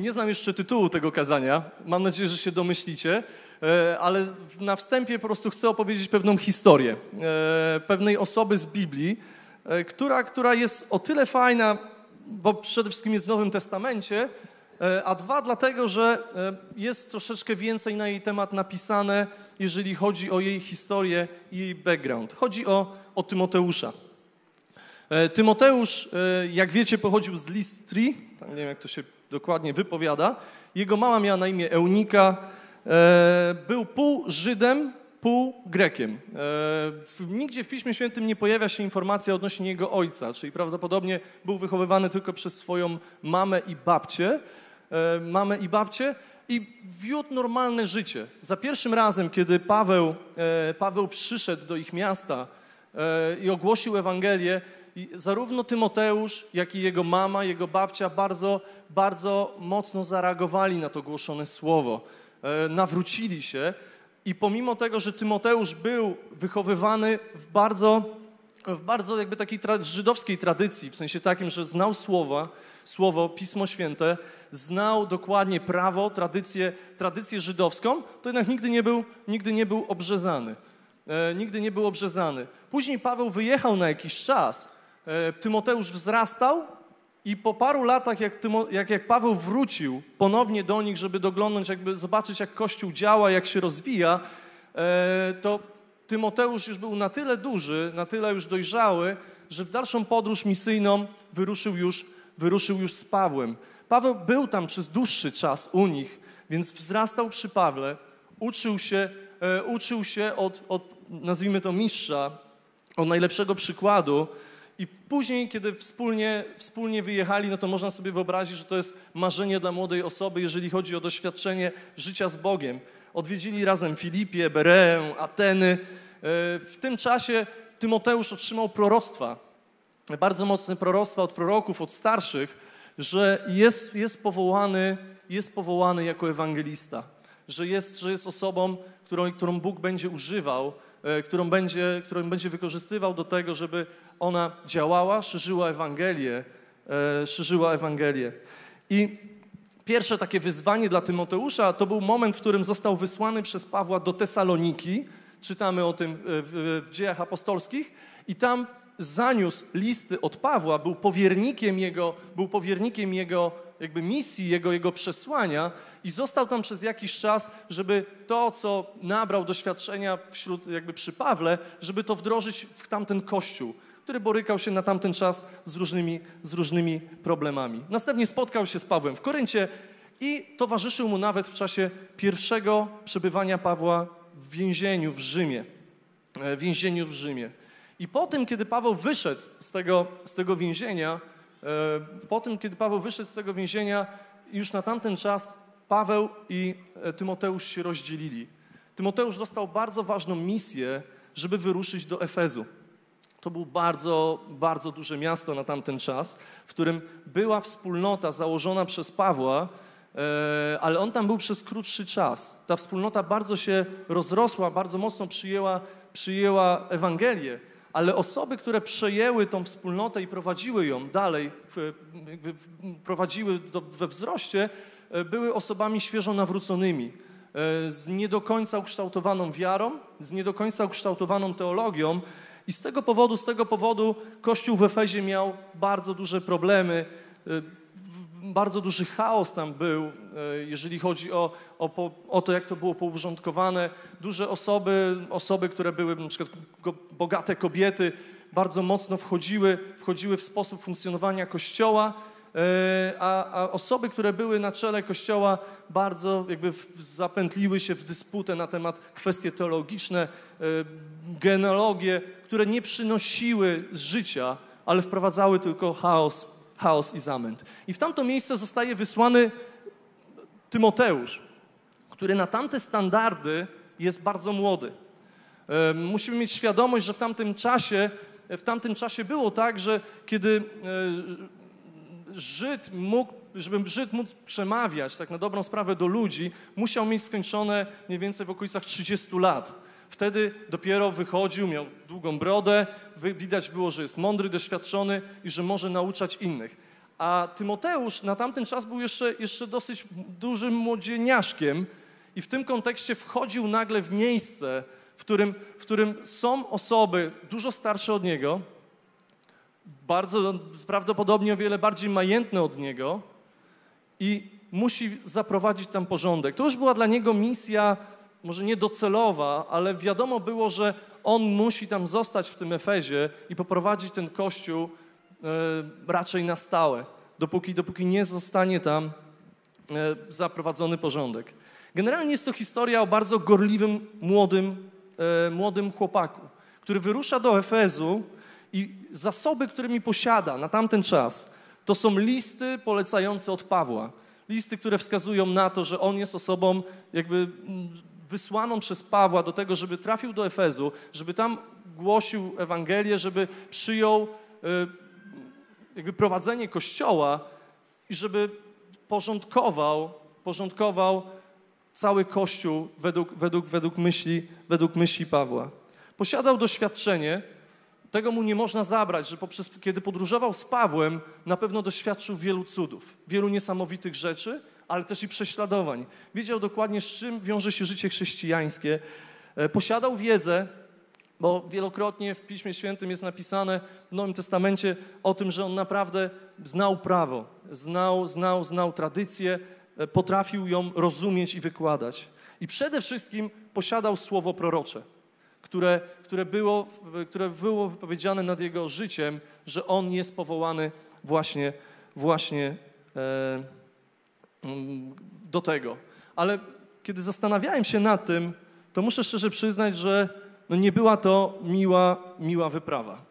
Nie znam jeszcze tytułu tego kazania. Mam nadzieję, że się domyślicie, e, ale na wstępie po prostu chcę opowiedzieć pewną historię e, pewnej osoby z Biblii, e, która, która jest o tyle fajna, bo przede wszystkim jest w Nowym Testamencie, a dwa dlatego, że jest troszeczkę więcej na jej temat napisane, jeżeli chodzi o jej historię i jej background. Chodzi o, o Tymoteusza. Tymoteusz, jak wiecie, pochodził z Listri, nie wiem jak to się dokładnie wypowiada. Jego mama miała na imię Eunika. E, był pół Żydem, pół Grekiem. E, nigdzie w Piśmie Świętym nie pojawia się informacja odnośnie jego ojca, czyli prawdopodobnie był wychowywany tylko przez swoją mamę i babcię. E, mamę i babcię i wiódł normalne życie. Za pierwszym razem, kiedy Paweł, Paweł przyszedł do ich miasta i ogłosił Ewangelię, zarówno Tymoteusz, jak i jego mama, jego babcia bardzo, bardzo mocno zareagowali na to głoszone słowo. E, nawrócili się i pomimo tego, że Tymoteusz był wychowywany w bardzo, w bardzo jakby takiej tra żydowskiej tradycji, w sensie takim, że znał słowa, słowo, Pismo Święte, znał dokładnie prawo, tradycję, tradycję żydowską, to jednak nigdy nie był, nigdy nie był obrzezany. E, nigdy nie był obrzezany. Później Paweł wyjechał na jakiś czas Tymoteusz wzrastał i po paru latach, jak, Tymo, jak, jak Paweł wrócił ponownie do nich, żeby doglądać, jakby zobaczyć, jak Kościół działa, jak się rozwija, e, to Tymoteusz już był na tyle duży, na tyle już dojrzały, że w dalszą podróż misyjną wyruszył już, wyruszył już z Pawłem. Paweł był tam przez dłuższy czas u nich, więc wzrastał przy Pawle, uczył się, e, uczył się od, od, nazwijmy to mistrza, od najlepszego przykładu, i później, kiedy wspólnie, wspólnie wyjechali, no to można sobie wyobrazić, że to jest marzenie dla młodej osoby, jeżeli chodzi o doświadczenie życia z Bogiem. Odwiedzili razem Filipię, Bereę, Ateny. E, w tym czasie Tymoteusz otrzymał proroctwa, bardzo mocne proroctwa od proroków, od starszych, że jest, jest, powołany, jest powołany jako ewangelista, że jest, że jest osobą, którą, którą Bóg będzie używał, e, którą będzie, którą będzie wykorzystywał do tego, żeby ona działała, szerzyła Ewangelię, e, szerzyła Ewangelię. I pierwsze takie wyzwanie dla Tymoteusza to był moment, w którym został wysłany przez Pawła do Tesaloniki. Czytamy o tym w, w dziejach apostolskich i tam zaniósł listy od Pawła, był powiernikiem jego, był powiernikiem jego jakby misji, jego, jego przesłania i został tam przez jakiś czas, żeby to, co nabrał doświadczenia wśród, jakby przy Pawle, żeby to wdrożyć w tamten kościół który borykał się na tamten czas z różnymi, z różnymi problemami. Następnie spotkał się z Pawłem w Koryncie i towarzyszył mu nawet w czasie pierwszego przebywania Pawła w więzieniu w Rzymie. E, w więzieniu w Rzymie. I po tym, kiedy Paweł wyszedł z tego, z tego więzienia, e, po tym, kiedy Paweł wyszedł z tego więzienia, już na tamten czas Paweł i e, Tymoteusz się rozdzielili. Tymoteusz dostał bardzo ważną misję, żeby wyruszyć do Efezu. To było bardzo, bardzo duże miasto na tamten czas, w którym była wspólnota założona przez Pawła, e, ale on tam był przez krótszy czas. Ta wspólnota bardzo się rozrosła, bardzo mocno przyjęła, przyjęła Ewangelię, ale osoby, które przejęły tą wspólnotę i prowadziły ją dalej, prowadziły do, we wzroście, e, były osobami świeżo nawróconymi, e, z nie do końca ukształtowaną wiarą, z nie do końca ukształtowaną teologią, i z tego powodu, z tego powodu Kościół w Efezie miał bardzo duże problemy, y, bardzo duży chaos tam był, y, jeżeli chodzi o, o, o, to, jak to było pouporządkowane. Duże osoby, osoby, które były na przykład bogate kobiety, bardzo mocno wchodziły, wchodziły w sposób funkcjonowania Kościoła, y, a, a osoby, które były na czele Kościoła, bardzo jakby zapętliły się w dysputę na temat kwestie teologiczne, genealogię, które nie przynosiły życia, ale wprowadzały tylko chaos, chaos i zamęt. I w tamto miejsce zostaje wysłany Tymoteusz, który na tamte standardy jest bardzo młody. Musimy mieć świadomość, że w tamtym czasie, w tamtym czasie było tak, że kiedy e, Żyd mógł, żeby Żyd mógł przemawiać tak na dobrą sprawę do ludzi, musiał mieć skończone mniej więcej w okolicach 30 lat. Wtedy dopiero wychodził, miał długą brodę, widać było, że jest mądry, doświadczony i że może nauczać innych. A Tymoteusz na tamten czas był jeszcze, jeszcze dosyć dużym młodzieniaszkiem i w tym kontekście wchodził nagle w miejsce, w którym, w którym są osoby dużo starsze od niego, bardzo prawdopodobnie o wiele bardziej majętne od niego i musi zaprowadzić tam porządek. To już była dla niego misja, może nie docelowa, ale wiadomo było, że on musi tam zostać w tym Efezie i poprowadzić ten kościół e, raczej na stałe, dopóki, dopóki nie zostanie tam e, zaprowadzony porządek. Generalnie jest to historia o bardzo gorliwym, młodym, e, młodym chłopaku, który wyrusza do Efezu i zasoby, którymi posiada na tamten czas, to są listy polecające od Pawła. Listy, które wskazują na to, że on jest osobą jakby mm, wysłaną przez Pawła do tego, żeby trafił do Efezu, żeby tam głosił Ewangelię, żeby przyjął e, jakby prowadzenie Kościoła i żeby porządkował, porządkował cały Kościół według, według, według, myśli, według myśli Pawła. Posiadał doświadczenie, tego mu nie można zabrać, że poprzez, kiedy podróżował z Pawłem, na pewno doświadczył wielu cudów, wielu niesamowitych rzeczy, ale też i prześladowań. Wiedział dokładnie, z czym wiąże się życie chrześcijańskie. E, posiadał wiedzę, bo wielokrotnie w Piśmie Świętym jest napisane w Nowym Testamencie o tym, że on naprawdę znał prawo, znał, znał, znał tradycję, e, potrafił ją rozumieć i wykładać. I przede wszystkim posiadał słowo prorocze które, które, było, które było wypowiedziane nad jego życiem, że on jest powołany właśnie, właśnie e, do tego. Ale kiedy zastanawiałem się nad tym, to muszę szczerze przyznać, że no nie była to miła, miła wyprawa.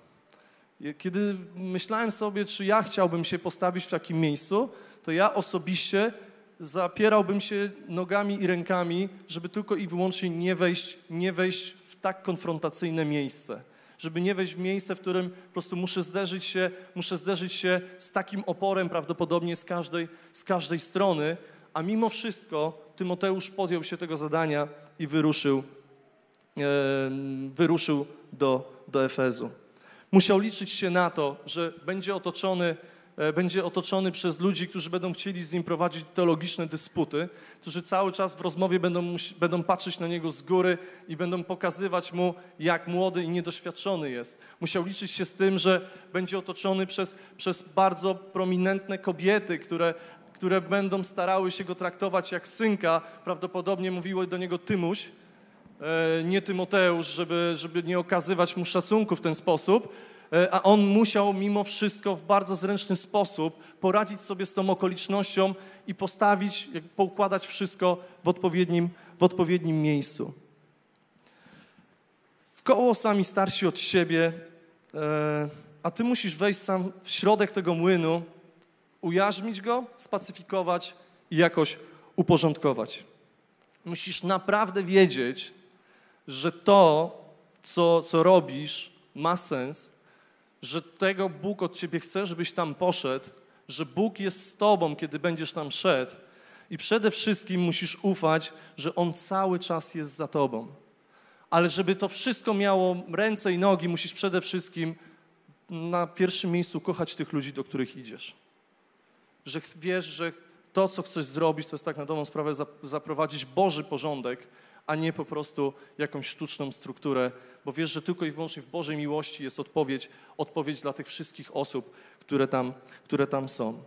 Kiedy myślałem sobie, czy ja chciałbym się postawić w takim miejscu, to ja osobiście zapierałbym się nogami i rękami, żeby tylko i wyłącznie nie wejść, nie wejść tak konfrontacyjne miejsce. Żeby nie wejść w miejsce, w którym po prostu muszę zderzyć się, muszę zderzyć się z takim oporem prawdopodobnie z każdej, z każdej strony, a mimo wszystko Tymoteusz podjął się tego zadania i wyruszył, e, wyruszył do, do Efezu. Musiał liczyć się na to, że będzie otoczony będzie otoczony przez ludzi, którzy będą chcieli z nim prowadzić teologiczne dysputy, którzy cały czas w rozmowie będą, będą patrzeć na niego z góry i będą pokazywać mu, jak młody i niedoświadczony jest. Musiał liczyć się z tym, że będzie otoczony przez, przez bardzo prominentne kobiety, które, które będą starały się go traktować jak synka. Prawdopodobnie mówiły do niego Tymuś, e, nie Tymoteusz, żeby, żeby nie okazywać mu szacunku w ten sposób. E, a on musiał mimo wszystko w bardzo zręczny sposób poradzić sobie z tą okolicznością i postawić, poukładać wszystko w odpowiednim, w odpowiednim miejscu. W koło sami starsi od siebie, e, a ty musisz wejść sam w środek tego młynu, ujarzmić go, spacyfikować i jakoś uporządkować. Musisz naprawdę wiedzieć, że to, co, co robisz, ma sens, że tego Bóg od ciebie chce, żebyś tam poszedł, że Bóg jest z tobą, kiedy będziesz tam szedł. I przede wszystkim musisz ufać, że On cały czas jest za tobą. Ale żeby to wszystko miało ręce i nogi, musisz przede wszystkim na pierwszym miejscu kochać tych ludzi, do których idziesz. Że wiesz, że to, co chcesz zrobić, to jest tak na dobrą sprawę zaprowadzić Boży porządek, a nie po prostu jakąś sztuczną strukturę, bo wiesz, że tylko i wyłącznie w Bożej miłości jest odpowiedź, odpowiedź dla tych wszystkich osób, które tam, które tam są.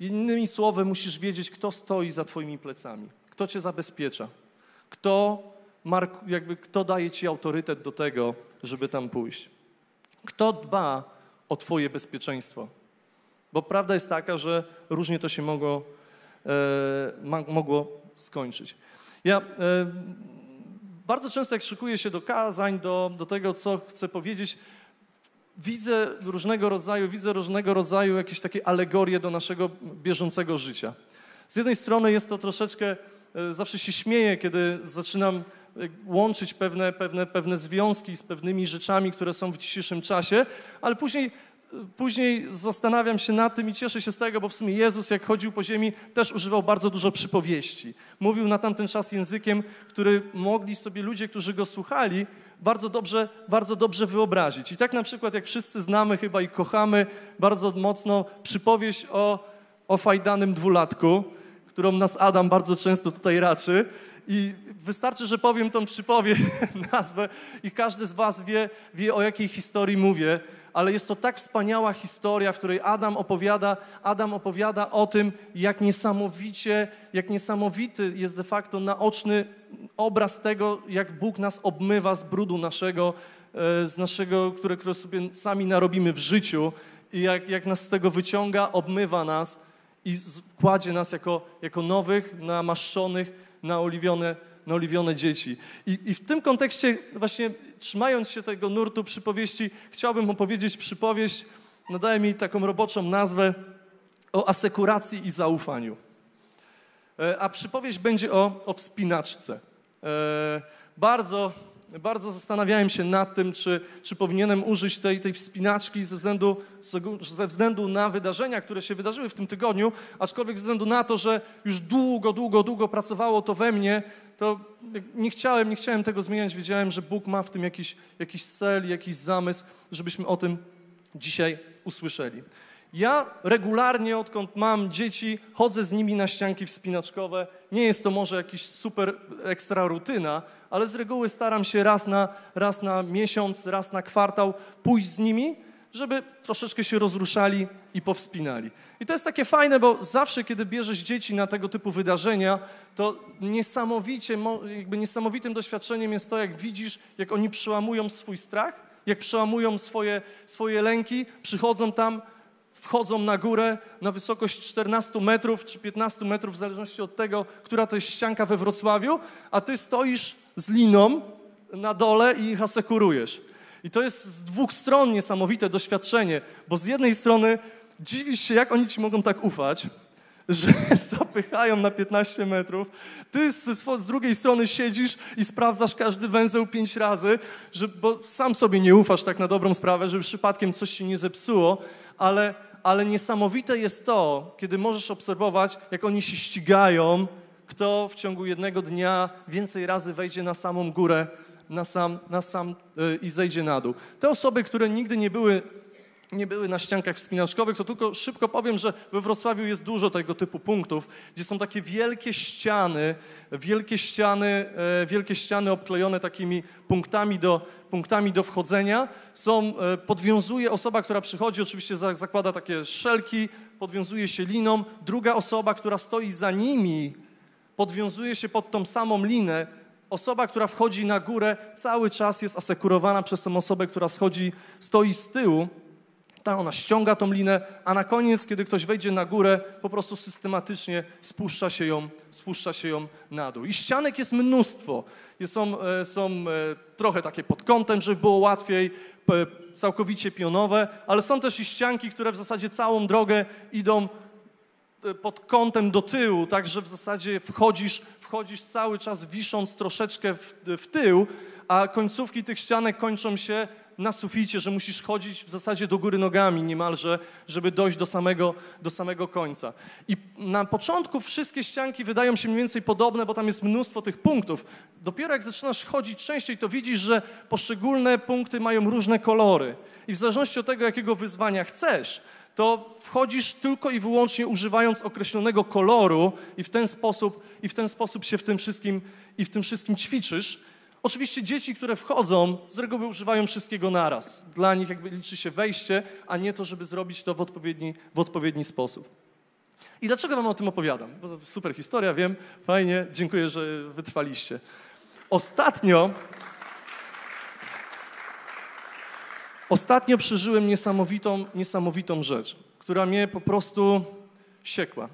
Innymi słowy, musisz wiedzieć, kto stoi za Twoimi plecami, kto Cię zabezpiecza, kto, jakby, kto daje Ci autorytet do tego, żeby tam pójść. Kto dba o Twoje bezpieczeństwo. Bo prawda jest taka, że różnie to się mogło, e, mogło skończyć. Ja e, bardzo często jak szykuję się do kazań, do, do tego, co chcę powiedzieć, widzę różnego rodzaju, widzę różnego rodzaju jakieś takie alegorie do naszego bieżącego życia. Z jednej strony jest to troszeczkę, e, zawsze się śmieję, kiedy zaczynam e, łączyć pewne, pewne, pewne związki z pewnymi rzeczami, które są w dzisiejszym czasie, ale później później zastanawiam się nad tym i cieszę się z tego, bo w sumie Jezus, jak chodził po ziemi, też używał bardzo dużo przypowieści. Mówił na tamten czas językiem, który mogli sobie ludzie, którzy go słuchali, bardzo dobrze, bardzo dobrze wyobrazić. I tak na przykład, jak wszyscy znamy chyba i kochamy bardzo mocno przypowieść o, o fajdanym dwulatku, którą nas Adam bardzo często tutaj raczy. I wystarczy, że powiem tą przypowieść, nazwę i każdy z was wie, wie o jakiej historii mówię ale jest to tak wspaniała historia, w której Adam opowiada, Adam opowiada o tym, jak niesamowicie, jak niesamowity jest de facto naoczny obraz tego, jak Bóg nas obmywa z brudu naszego, e, z naszego, które, które sobie sami narobimy w życiu i jak, jak nas z tego wyciąga, obmywa nas i kładzie nas jako, jako nowych, namaszczonych, naoliwione, naoliwione dzieci. I, I w tym kontekście właśnie trzymając się tego nurtu przypowieści, chciałbym opowiedzieć przypowieść, nadaje mi taką roboczą nazwę o asekuracji i zaufaniu. E, a przypowieść będzie o, o wspinaczce. E, bardzo, bardzo zastanawiałem się nad tym, czy, czy powinienem użyć tej, tej wspinaczki ze względu, ze względu na wydarzenia, które się wydarzyły w tym tygodniu, aczkolwiek ze względu na to, że już długo, długo, długo pracowało to we mnie, to nie chciałem, nie chciałem tego zmieniać. Wiedziałem, że Bóg ma w tym jakiś, jakiś cel, jakiś zamysł, żebyśmy o tym dzisiaj usłyszeli. Ja regularnie, odkąd mam dzieci, chodzę z nimi na ścianki wspinaczkowe. Nie jest to może jakiś super ekstra rutyna, ale z reguły staram się raz na, raz na miesiąc, raz na kwartał pójść z nimi, żeby troszeczkę się rozruszali i powspinali. I to jest takie fajne, bo zawsze, kiedy bierzesz dzieci na tego typu wydarzenia, to niesamowicie, jakby niesamowitym doświadczeniem jest to, jak widzisz, jak oni przełamują swój strach, jak przełamują swoje, swoje lęki, przychodzą tam, wchodzą na górę na wysokość 14 metrów czy 15 metrów, w zależności od tego, która to jest ścianka we Wrocławiu, a ty stoisz z liną na dole i ich asekurujesz. I to jest z dwóch stron niesamowite doświadczenie, bo z jednej strony dziwisz się, jak oni ci mogą tak ufać, że zapychają na 15 metrów. Ty z, z, drugiej strony siedzisz i sprawdzasz każdy węzeł pięć razy, że, bo sam sobie nie ufasz tak na dobrą sprawę, żeby przypadkiem coś się nie zepsuło, ale, ale niesamowite jest to, kiedy możesz obserwować, jak oni się ścigają, kto w ciągu jednego dnia więcej razy wejdzie na samą górę na sam, na sam yy, i zejdzie na dół. Te osoby, które nigdy nie były nie były na ściankach wspinaczkowych, to tylko szybko powiem, że we Wrocławiu jest dużo tego typu punktów, gdzie są takie wielkie ściany, wielkie ściany, e, wielkie ściany obklejone takimi punktami do, punktami do wchodzenia. Są, e, podwiązuje osoba, która przychodzi, oczywiście zakłada takie szelki, podwiązuje się liną. Druga osoba, która stoi za nimi, podwiązuje się pod tą samą linę, osoba, która wchodzi na górę, cały czas jest asekurowana przez tą osobę, która schodzi, stoi z tyłu. Ta ona ściąga tą linę, a na koniec, kiedy ktoś wejdzie na górę, po prostu systematycznie spuszcza się ją, spuszcza się ją na dół. I ścianek jest mnóstwo. Są, e, są e, trochę takie pod kątem, żeby było łatwiej, całkowicie pionowe, ale są też i ścianki, które w zasadzie całą drogę idą e, pod kątem do tyłu, tak że w zasadzie wchodzisz wchodzisz cały czas wisząc troszeczkę w, w tył, a końcówki tych ścianek kończą się na suficie, że musisz chodzić w zasadzie do góry nogami niemalże, żeby dojść do samego, do samego końca. I na początku wszystkie ścianki wydają się mniej więcej podobne, bo tam jest mnóstwo tych punktów. Dopiero jak zaczynasz chodzić częściej, to widzisz, że poszczególne punkty mają różne kolory. I w zależności od tego, jakiego wyzwania chcesz, to wchodzisz tylko i wyłącznie używając określonego koloru i w ten sposób, i w ten sposób się w tym wszystkim, i w tym wszystkim ćwiczysz. Oczywiście dzieci, które wchodzą, z reguły używają wszystkiego naraz. Dla nich jakby liczy się wejście, a nie to, żeby zrobić to w odpowiedni, w odpowiedni sposób. I dlaczego wam o tym opowiadam? Bo to super historia, wiem, fajnie, dziękuję, że wytrwaliście. Ostatnio Ostatnio przeżyłem niesamowitą, niesamowitą rzecz, która mnie po prostu siekła.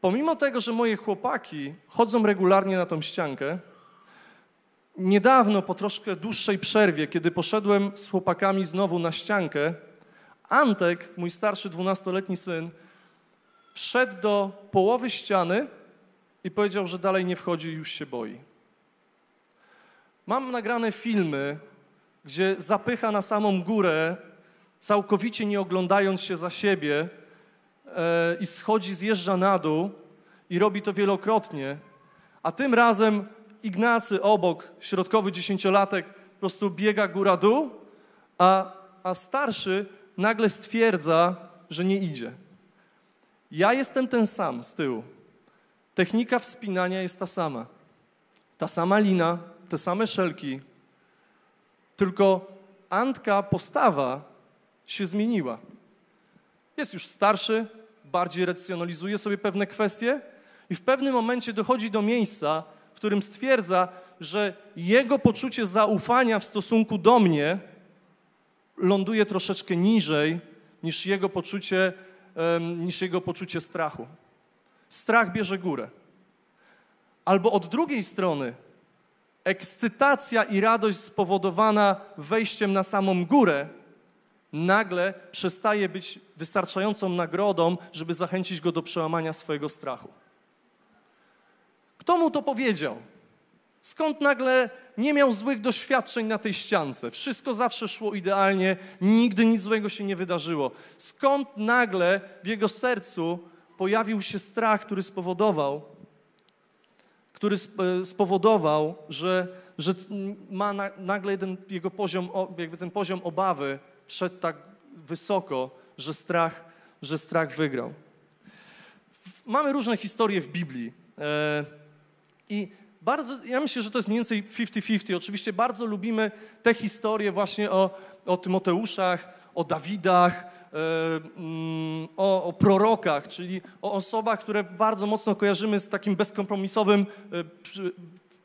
Pomimo tego, że moje chłopaki chodzą regularnie na tą ściankę, niedawno, po troszkę dłuższej przerwie, kiedy poszedłem z chłopakami znowu na ściankę, Antek, mój starszy dwunastoletni syn, wszedł do połowy ściany i powiedział, że dalej nie wchodzi i już się boi. Mam nagrane filmy gdzie zapycha na samą górę całkowicie nie oglądając się za siebie e, i schodzi, zjeżdża na dół i robi to wielokrotnie, a tym razem Ignacy obok, środkowy dziesięciolatek, po prostu biega góra-dół, a, a starszy nagle stwierdza, że nie idzie. Ja jestem ten sam z tyłu. Technika wspinania jest ta sama. Ta sama lina, te same szelki, tylko Antka postawa się zmieniła. Jest już starszy, bardziej racjonalizuje sobie pewne kwestie i w pewnym momencie dochodzi do miejsca, którym stwierdza, że jego poczucie zaufania w stosunku do mnie ląduje troszeczkę niżej niż jego poczucie, niż jego poczucie strachu. Strach bierze górę. Albo od drugiej strony ekscytacja i radość spowodowana wejściem na samą górę nagle przestaje być wystarczającą nagrodą, żeby zachęcić go do przełamania swojego strachu. Kto mu to powiedział? Skąd nagle nie miał złych doświadczeń na tej ściance? Wszystko zawsze szło idealnie, nigdy nic złego się nie wydarzyło. Skąd nagle w jego sercu pojawił się strach, który spowodował, który e, spowodował, że, że ma na, nagle jeden jego poziom, jakby ten poziom obawy wszedł tak wysoko, że strach, że strach wygrał. Mamy różne historie w Biblii. I bardzo, ja myślę, że to jest mniej więcej 50-50. Oczywiście bardzo lubimy te historie właśnie o, o Tymoteuszach, o Dawidach, e, mm, o, o, prorokach, czyli o osobach, które bardzo mocno kojarzymy z takim bezkompromisowym e,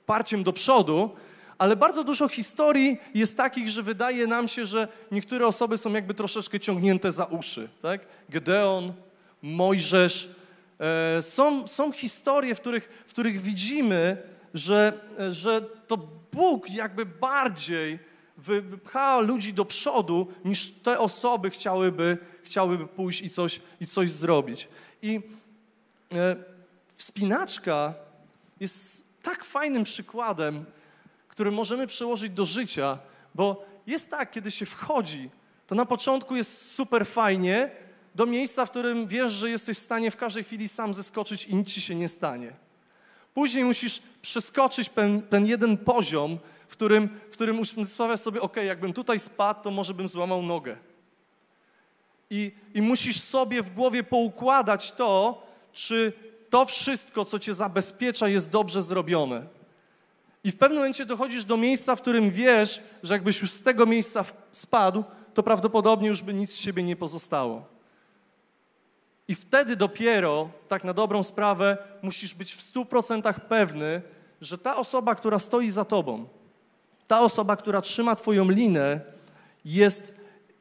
parciem do przodu, ale bardzo dużo historii jest takich, że wydaje nam się, że niektóre osoby są jakby troszeczkę ciągnięte za uszy. Tak? Gedeon, Mojżesz. E, są, są historie, w których, w których widzimy, że, że to Bóg jakby bardziej wypcha ludzi do przodu, niż te osoby chciałyby, chciałyby pójść i coś, i coś zrobić. I e, wspinaczka jest tak fajnym przykładem, który możemy przełożyć do życia, bo jest tak, kiedy się wchodzi, to na początku jest super fajnie, do miejsca, w którym wiesz, że jesteś w stanie w każdej chwili sam zeskoczyć i nic ci się nie stanie. Później musisz przeskoczyć ten, ten jeden poziom, w którym, w którym uzmysławiasz sobie, ok, jakbym tutaj spadł, to może bym złamał nogę. I, I musisz sobie w głowie poukładać to, czy to wszystko, co cię zabezpiecza, jest dobrze zrobione. I w pewnym momencie dochodzisz do miejsca, w którym wiesz, że jakbyś już z tego miejsca spadł, to prawdopodobnie już by nic z siebie nie pozostało. I wtedy dopiero, tak na dobrą sprawę, musisz być w stu procentach pewny, że ta osoba, która stoi za tobą, ta osoba, która trzyma twoją linę, jest,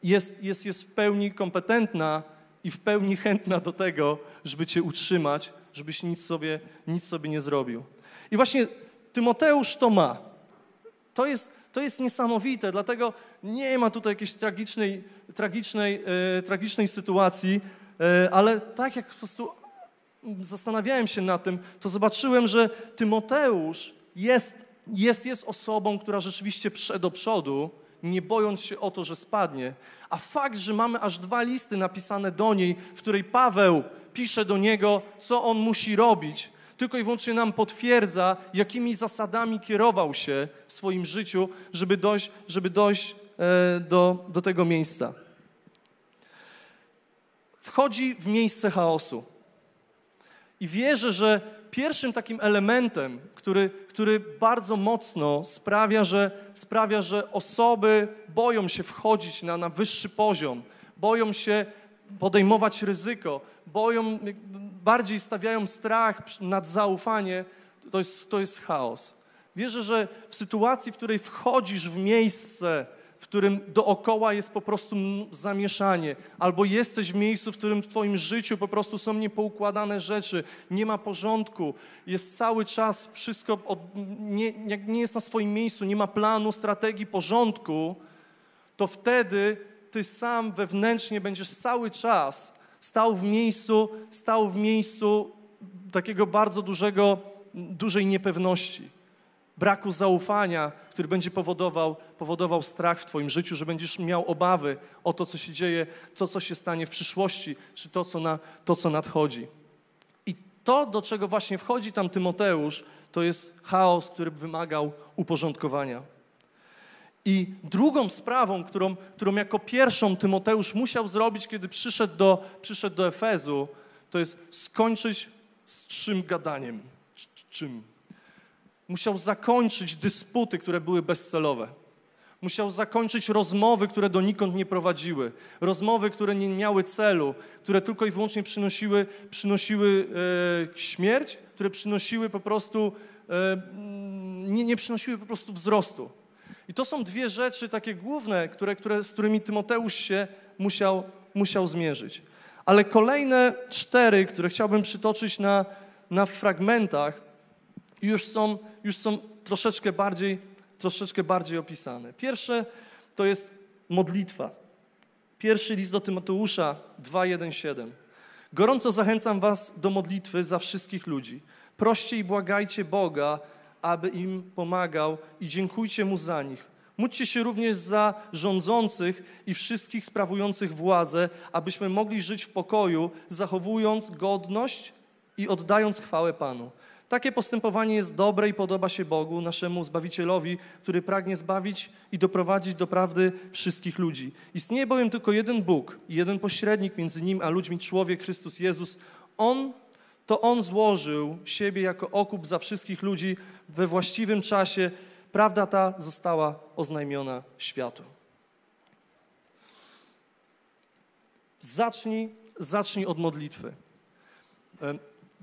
jest, jest, jest w pełni kompetentna i w pełni chętna do tego, żeby cię utrzymać, żebyś nic sobie, nic sobie nie zrobił. I właśnie Tymoteusz to ma. To jest, to jest niesamowite, dlatego nie ma tutaj jakiejś tragicznej, tragicznej, e, tragicznej sytuacji, ale tak jak po prostu zastanawiałem się nad tym, to zobaczyłem, że Tymoteusz jest, jest, jest osobą, która rzeczywiście prze do przodu, nie bojąc się o to, że spadnie. A fakt, że mamy aż dwa listy napisane do niej, w której Paweł pisze do niego, co on musi robić, tylko i wyłącznie nam potwierdza, jakimi zasadami kierował się w swoim życiu, żeby dojść, żeby dojść e, do, do tego miejsca. Wchodzi w miejsce chaosu. I wierzę, że pierwszym takim elementem, który, który bardzo mocno sprawia że, sprawia, że osoby boją się wchodzić na, na wyższy poziom, boją się podejmować ryzyko, boją, bardziej stawiają strach nad zaufanie, to jest, to jest chaos. Wierzę, że w sytuacji, w której wchodzisz w miejsce, w którym dookoła jest po prostu zamieszanie, albo jesteś w miejscu, w którym w Twoim życiu po prostu są niepoukładane rzeczy, nie ma porządku, jest cały czas wszystko, od, nie, nie jest na swoim miejscu, nie ma planu, strategii, porządku, to wtedy Ty sam wewnętrznie będziesz cały czas stał w miejscu, stał w miejscu takiego bardzo dużego, dużej niepewności. Braku zaufania, który będzie powodował, powodował strach w Twoim życiu, że będziesz miał obawy o to, co się dzieje, to, co się stanie w przyszłości, czy to, co, na, to, co nadchodzi. I to, do czego właśnie wchodzi tam Tymoteusz, to jest chaos, który wymagał uporządkowania. I drugą sprawą, którą, którą jako pierwszą Tymoteusz musiał zrobić, kiedy przyszedł do, przyszedł do Efezu, to jest skończyć z czym gadaniem. Z czym? Musiał zakończyć dysputy, które były bezcelowe. Musiał zakończyć rozmowy, które donikąd nie prowadziły. Rozmowy, które nie miały celu, które tylko i wyłącznie przynosiły, przynosiły e, śmierć, które przynosiły po prostu, e, nie, nie przynosiły po prostu wzrostu. I to są dwie rzeczy takie główne, które, które, z którymi Tymoteusz się musiał, musiał zmierzyć. Ale kolejne cztery, które chciałbym przytoczyć na, na fragmentach, już są, już są troszeczkę, bardziej, troszeczkę bardziej opisane. Pierwsze to jest modlitwa. Pierwszy list do Tymoteusza 2:1-7. Gorąco zachęcam was do modlitwy za wszystkich ludzi. Proście i błagajcie Boga, aby im pomagał i dziękujcie Mu za nich. Módlcie się również za rządzących i wszystkich sprawujących władzę, abyśmy mogli żyć w pokoju, zachowując godność i oddając chwałę Panu. Takie postępowanie jest dobre i podoba się Bogu, naszemu Zbawicielowi, który pragnie zbawić i doprowadzić do prawdy wszystkich ludzi. Istnieje bowiem tylko jeden Bóg i jeden pośrednik między Nim a ludźmi, człowiek Chrystus Jezus. On, to On złożył siebie jako okup za wszystkich ludzi we właściwym czasie. Prawda ta została oznajmiona światu. Zacznij, zacznij od modlitwy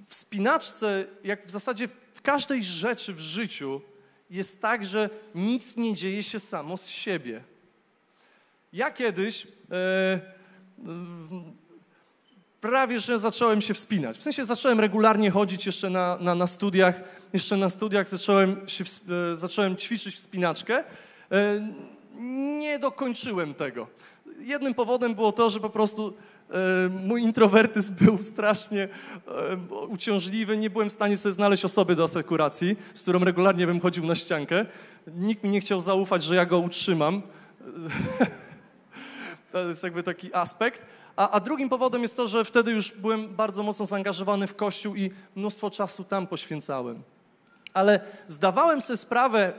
w spinaczce, jak w zasadzie w każdej rzeczy w życiu, jest tak, że nic nie dzieje się samo z siebie. Ja kiedyś e, e, prawie że zacząłem się wspinać. W sensie zacząłem regularnie chodzić jeszcze na, na, na studiach. Jeszcze na studiach zacząłem, się, e, zacząłem ćwiczyć wspinaczkę. Nie dokończyłem tego. Jednym powodem było to, że po prostu E, mój introwertyzm był strasznie e, uciążliwy. Nie byłem w stanie sobie znaleźć osoby do asekuracji, z którą regularnie bym chodził na ściankę. Nikt mi nie chciał zaufać, że ja go utrzymam. To jest jakby taki aspekt. A, a, drugim powodem jest to, że wtedy już byłem bardzo mocno zaangażowany w kościół i mnóstwo czasu tam poświęcałem. Ale zdawałem sobie sprawę,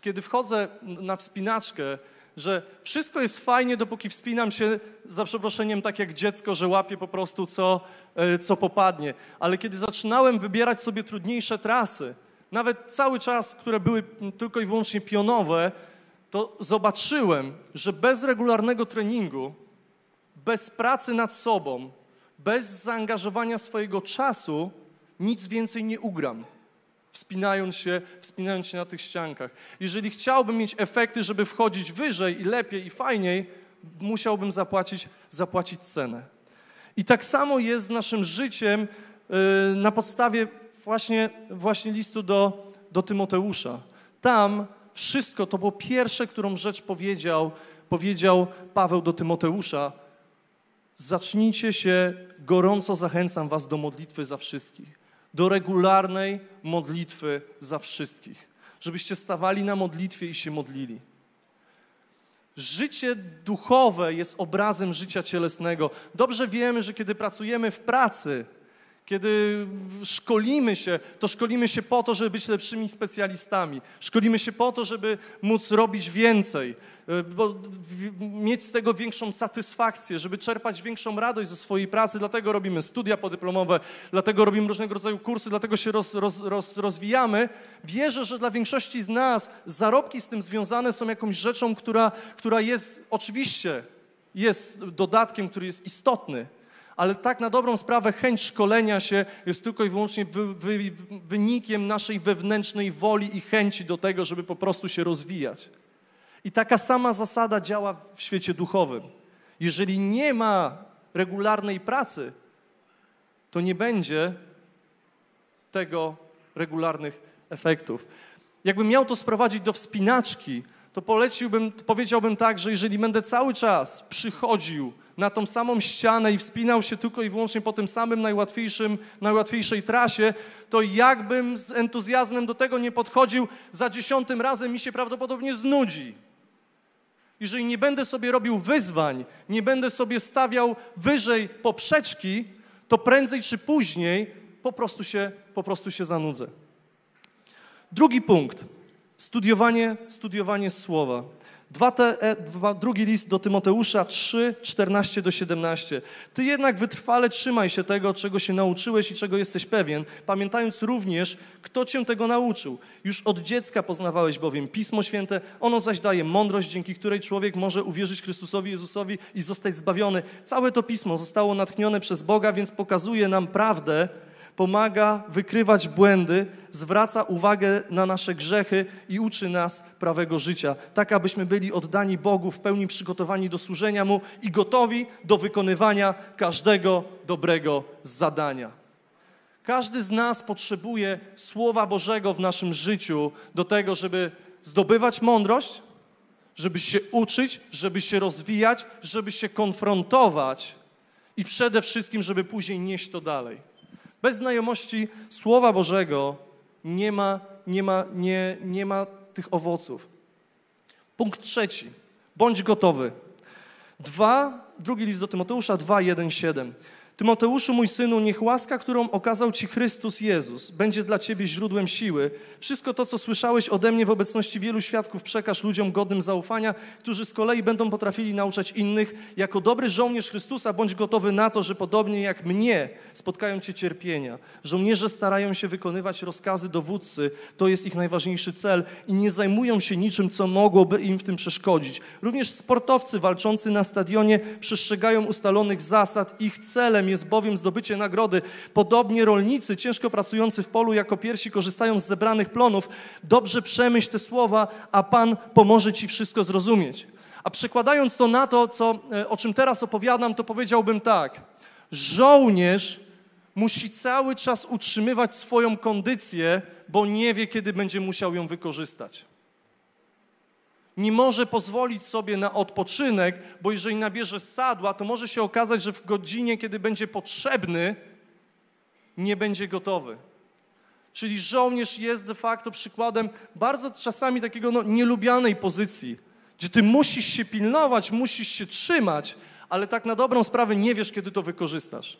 kiedy wchodzę na wspinaczkę, że wszystko jest fajnie, dopóki wspinam się, za przeproszeniem, tak jak dziecko, że łapię po prostu co, e, co popadnie. Ale kiedy zaczynałem wybierać sobie trudniejsze trasy, nawet cały czas, które były tylko i wyłącznie pionowe, to zobaczyłem, że bez regularnego treningu, bez pracy nad sobą, bez zaangażowania swojego czasu, nic więcej nie ugram wspinając się, wspinając się na tych ściankach. Jeżeli chciałbym mieć efekty, żeby wchodzić wyżej i lepiej i fajniej, musiałbym zapłacić, zapłacić cenę. I tak samo jest z naszym życiem yy, na podstawie właśnie, właśnie listu do, do Tymoteusza. Tam wszystko, to było pierwsze, którą rzecz powiedział, powiedział Paweł do Tymoteusza. Zacznijcie się, gorąco zachęcam was do modlitwy za wszystkich do regularnej modlitwy za wszystkich, żebyście stawali na modlitwie i się modlili. Życie duchowe jest obrazem życia cielesnego. Dobrze wiemy, że kiedy pracujemy w pracy, kiedy szkolimy się, to szkolimy się po to, żeby być lepszymi specjalistami. Szkolimy się po to, żeby móc robić więcej, e, mieć z tego większą satysfakcję, żeby czerpać większą radość ze swojej pracy. Dlatego robimy studia podyplomowe, dlatego robimy różnego rodzaju kursy, dlatego się roz, roz, roz, rozwijamy. Wierzę, że dla większości z nas zarobki z tym związane są jakąś rzeczą, która, która jest oczywiście jest dodatkiem, który jest istotny, ale tak na dobrą sprawę chęć szkolenia się jest tylko i wyłącznie wy, wy, wynikiem naszej wewnętrznej woli i chęci do tego, żeby po prostu się rozwijać. I taka sama zasada działa w świecie duchowym. Jeżeli nie ma regularnej pracy, to nie będzie tego regularnych efektów. Jakbym miał to sprowadzić do wspinaczki, to poleciłbym, powiedziałbym tak, że jeżeli będę cały czas przychodził na tą samą ścianę i wspinał się tylko i wyłącznie po tym samym najłatwiejszym, najłatwiejszej trasie, to jakbym z entuzjazmem do tego nie podchodził, za dziesiątym razem mi się prawdopodobnie znudzi. Jeżeli nie będę sobie robił wyzwań, nie będę sobie stawiał wyżej poprzeczki, to prędzej czy później po prostu się, po prostu się zanudzę. Drugi punkt. Studiowanie, studiowanie słowa. Dwa te, e, dwa, drugi list do Tymoteusza 3, 14 do 17. Ty jednak wytrwale trzymaj się tego, czego się nauczyłeś i czego jesteś pewien, pamiętając również, kto cię tego nauczył. Już od dziecka poznawałeś bowiem Pismo Święte, ono zaś daje mądrość, dzięki której człowiek może uwierzyć Chrystusowi Jezusowi i zostać zbawiony. Całe to Pismo zostało natchnione przez Boga, więc pokazuje nam prawdę, pomaga wykrywać błędy, zwraca uwagę na nasze grzechy i uczy nas prawego życia, tak abyśmy byli oddani Bogu, w pełni przygotowani do służenia Mu i gotowi do wykonywania każdego dobrego zadania. Każdy z nas potrzebuje Słowa Bożego w naszym życiu do tego, żeby zdobywać mądrość, żeby się uczyć, żeby się rozwijać, żeby się konfrontować i przede wszystkim, żeby później nieść to dalej. Bez znajomości Słowa Bożego nie ma, nie ma, nie, nie ma tych owoców. Punkt trzeci. Bądź gotowy. Dwa, drugi list do Tymoteusza 2, 1, 7. Tymoteuszu, mój synu, niech łaska, którą okazał Ci Chrystus Jezus, będzie dla Ciebie źródłem siły. Wszystko to, co słyszałeś ode mnie w obecności wielu świadków, przekaż ludziom godnym zaufania, którzy z kolei będą potrafili nauczać innych. Jako dobry żołnierz Chrystusa bądź gotowy na to, że podobnie jak mnie spotkają Cię cierpienia. Żołnierze starają się wykonywać rozkazy dowódcy, to jest ich najważniejszy cel i nie zajmują się niczym, co mogłoby im w tym przeszkodzić. Również sportowcy walczący na stadionie przestrzegają ustalonych zasad. Ich celem jest bowiem zdobycie nagrody. Podobnie rolnicy, ciężko pracujący w polu, jako pierwsi korzystają z zebranych plonów. Dobrze przemyśl te słowa, a Pan pomoże Ci wszystko zrozumieć. A przekładając to na to, co, e, o czym teraz opowiadam, to powiedziałbym tak. Żołnierz musi cały czas utrzymywać swoją kondycję, bo nie wie, kiedy będzie musiał ją wykorzystać nie może pozwolić sobie na odpoczynek, bo jeżeli nabierze sadła, to może się okazać, że w godzinie, kiedy będzie potrzebny, nie będzie gotowy. Czyli żołnierz jest de facto przykładem bardzo czasami takiego no, nielubianej pozycji, gdzie ty musisz się pilnować, musisz się trzymać, ale tak na dobrą sprawę nie wiesz, kiedy to wykorzystasz.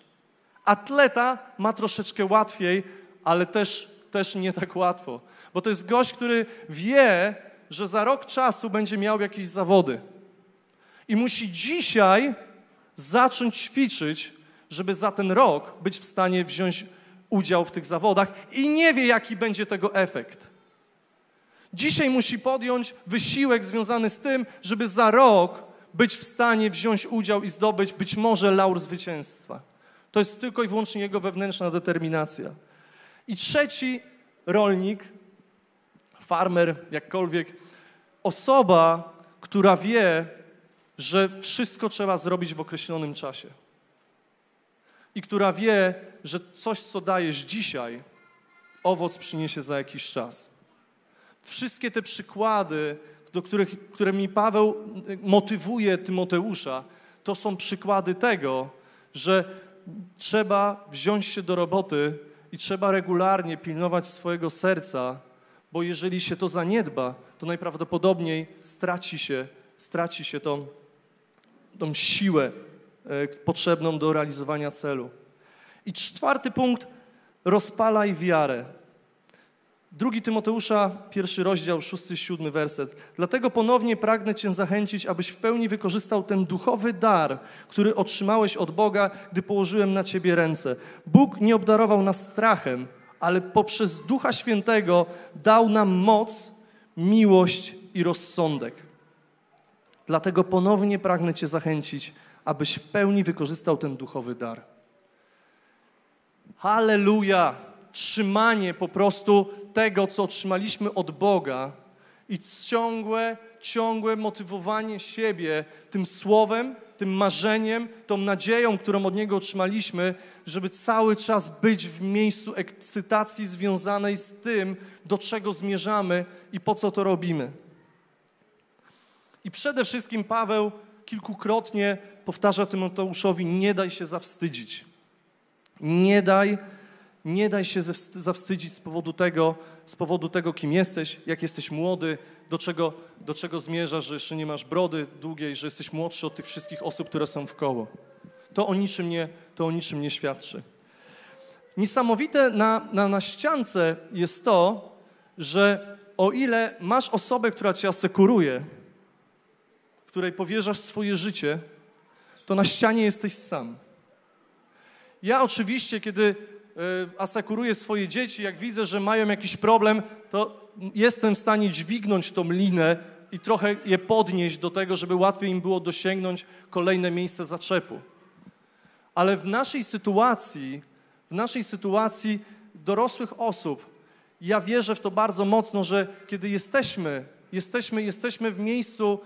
Atleta ma troszeczkę łatwiej, ale też, też nie tak łatwo, bo to jest gość, który wie, że za rok czasu będzie miał jakieś zawody. I musi dzisiaj zacząć ćwiczyć, żeby za ten rok być w stanie wziąć udział w tych zawodach i nie wie, jaki będzie tego efekt. Dzisiaj musi podjąć wysiłek związany z tym, żeby za rok być w stanie wziąć udział i zdobyć być może laur zwycięstwa. To jest tylko i wyłącznie jego wewnętrzna determinacja. I trzeci rolnik farmer, jakkolwiek, osoba, która wie, że wszystko trzeba zrobić w określonym czasie. I która wie, że coś, co dajesz dzisiaj, owoc przyniesie za jakiś czas. Wszystkie te przykłady, do których, które mi Paweł motywuje Tymoteusza, to są przykłady tego, że trzeba wziąć się do roboty i trzeba regularnie pilnować swojego serca, bo jeżeli się to zaniedba, to najprawdopodobniej straci się, straci się tą, tą siłę e, potrzebną do realizowania celu. I czwarty punkt, rozpalaj wiarę. Drugi Tymoteusza, pierwszy rozdział, szósty, siódmy werset. Dlatego ponownie pragnę Cię zachęcić, abyś w pełni wykorzystał ten duchowy dar, który otrzymałeś od Boga, gdy położyłem na Ciebie ręce. Bóg nie obdarował nas strachem, ale poprzez Ducha Świętego dał nam moc, miłość i rozsądek. Dlatego ponownie pragnę Cię zachęcić, abyś w pełni wykorzystał ten duchowy dar. Halleluja! Trzymanie po prostu tego, co otrzymaliśmy od Boga i ciągłe, ciągłe motywowanie siebie tym słowem, tym marzeniem, tą nadzieją, którą od Niego otrzymaliśmy, żeby cały czas być w miejscu ekscytacji związanej z tym, do czego zmierzamy i po co to robimy. I przede wszystkim Paweł kilkukrotnie powtarza Tymoteuszowi: nie daj się zawstydzić. Nie daj, nie daj się zawstydzić z powodu tego, z powodu tego, kim jesteś, jak jesteś młody, do czego, do czego zmierzasz, że jeszcze nie masz brody długiej, że jesteś młodszy od tych wszystkich osób, które są w koło. To o niczym nie, to o niczym nie świadczy. Niesamowite na, na, na ściance jest to, że o ile masz osobę, która cię asekuruje, której powierzasz swoje życie, to na ścianie jesteś sam. Ja oczywiście, kiedy y, asekuruję swoje dzieci, jak widzę, że mają jakiś problem, to jestem w stanie dźwignąć tą linę i trochę je podnieść do tego, żeby łatwiej im było dosięgnąć kolejne miejsce zaczepu. Ale w naszej sytuacji, w naszej sytuacji dorosłych osób, ja wierzę w to bardzo mocno, że kiedy jesteśmy, jesteśmy, jesteśmy w miejscu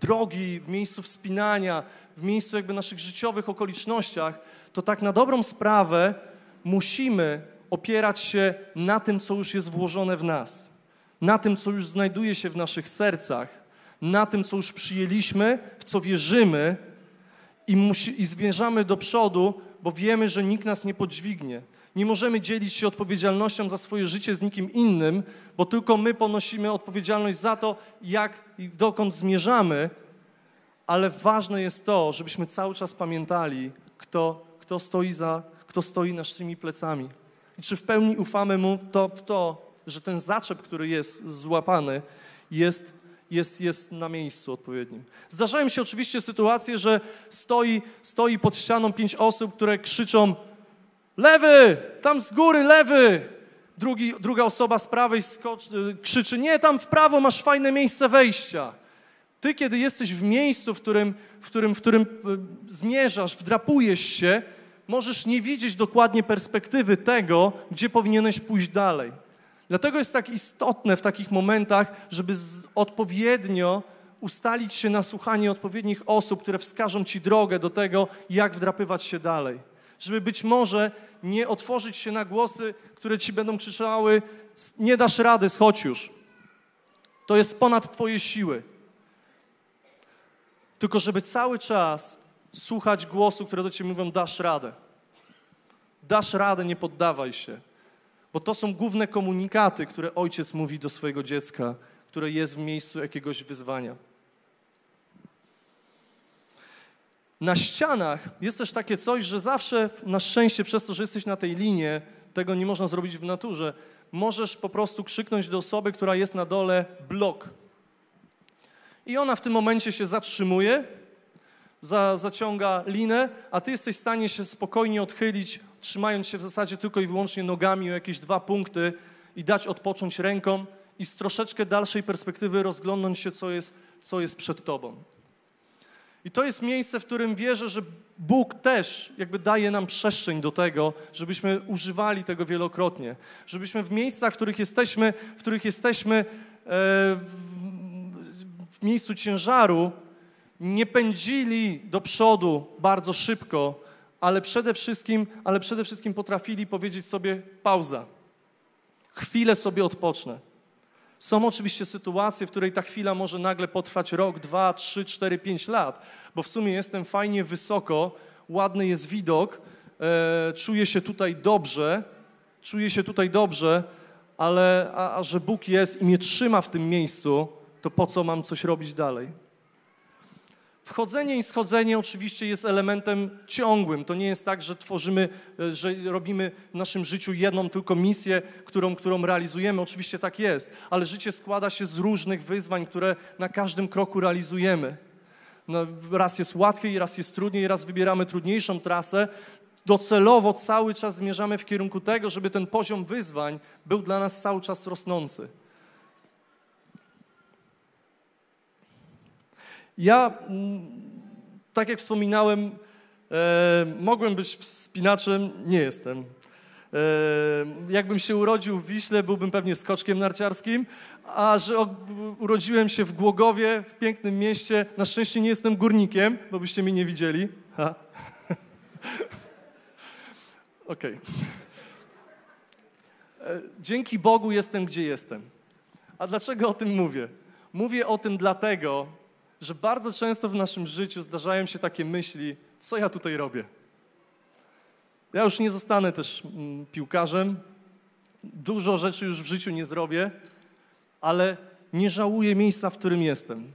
drogi, w miejscu wspinania, w miejscu jakby naszych życiowych okolicznościach, to tak na dobrą sprawę musimy opierać się na tym, co już jest włożone w nas, na tym, co już znajduje się w naszych sercach, na tym, co już przyjęliśmy, w co wierzymy i, musi, i zmierzamy do przodu, bo wiemy, że nikt nas nie podźwignie. Nie możemy dzielić się odpowiedzialnością za swoje życie z nikim innym, bo tylko my ponosimy odpowiedzialność za to, jak i dokąd zmierzamy, ale ważne jest to, żebyśmy cały czas pamiętali, kto, kto, stoi, za, kto stoi naszymi plecami. I czy w pełni ufamy mu to, w to, że ten zaczep, który jest złapany, jest, jest, jest na miejscu odpowiednim. Zdarzają się oczywiście sytuacje, że stoi, stoi pod ścianą pięć osób, które krzyczą lewy, tam z góry lewy. Drugi, druga osoba z prawej skocz, krzyczy, nie, tam w prawo masz fajne miejsce wejścia. Ty, kiedy jesteś w miejscu, w którym, w którym, w którym e, zmierzasz, wdrapujesz się, możesz nie widzieć dokładnie perspektywy tego, gdzie powinieneś pójść dalej. Dlatego jest tak istotne w takich momentach, żeby odpowiednio ustalić się na słuchanie odpowiednich osób, które wskażą ci drogę do tego, jak wdrapywać się dalej. Żeby być może nie otworzyć się na głosy, które ci będą krzyczały: Nie dasz rady, schodź już. To jest ponad Twoje siły. Tylko żeby cały czas słuchać głosu, które do ciebie mówią: dasz radę. Dasz radę, nie poddawaj się. Bo to są główne komunikaty, które ojciec mówi do swojego dziecka, które jest w miejscu jakiegoś wyzwania. Na ścianach jest też takie coś, że zawsze na szczęście przez to, że jesteś na tej linie, tego nie można zrobić w naturze, możesz po prostu krzyknąć do osoby, która jest na dole blok. I ona w tym momencie się zatrzymuje, za, zaciąga linę, a ty jesteś w stanie się spokojnie odchylić, trzymając się w zasadzie tylko i wyłącznie nogami o jakieś dwa punkty i dać odpocząć ręką i z troszeczkę dalszej perspektywy rozglądnąć się, co jest, co jest przed tobą. I to jest miejsce, w którym wierzę, że Bóg też jakby daje nam przestrzeń do tego, żebyśmy używali tego wielokrotnie. Żebyśmy w miejscach, w których jesteśmy, w których jesteśmy e, w, miejscu ciężaru, nie pędzili do przodu bardzo szybko, ale przede wszystkim, ale przede wszystkim potrafili powiedzieć sobie pauza. Chwilę sobie odpocznę. Są oczywiście sytuacje, w której ta chwila może nagle potrwać rok, dwa, trzy, cztery, pięć lat, bo w sumie jestem fajnie wysoko, ładny jest widok, e, czuję się tutaj dobrze, czuję się tutaj dobrze, ale a, a że Bóg jest i mnie trzyma w tym miejscu, to po co mam coś robić dalej? Wchodzenie i schodzenie oczywiście jest elementem ciągłym. To nie jest tak, że tworzymy, e, że robimy w naszym życiu jedną tylko misję, którą, którą realizujemy. Oczywiście tak jest, ale życie składa się z różnych wyzwań, które na każdym kroku realizujemy. No, raz jest łatwiej, raz jest trudniej, raz wybieramy trudniejszą trasę. Docelowo cały czas zmierzamy w kierunku tego, żeby ten poziom wyzwań był dla nas cały czas rosnący. Ja, mm, tak jak wspominałem, e, mogłem być wspinaczem, nie jestem. E, jakbym się urodził w Wiśle, byłbym pewnie skoczkiem narciarskim, a że urodziłem się w Głogowie, w pięknym mieście, na szczęście nie jestem górnikiem, bo byście mnie nie widzieli. Okej. Okay. E, dzięki Bogu jestem, gdzie jestem. A dlaczego o tym mówię? Mówię o tym dlatego, że bardzo często w naszym życiu zdarzają się takie myśli, co ja tutaj robię. Ja już nie zostanę też mm, piłkarzem, dużo rzeczy już w życiu nie zrobię, ale nie żałuję miejsca, w którym jestem.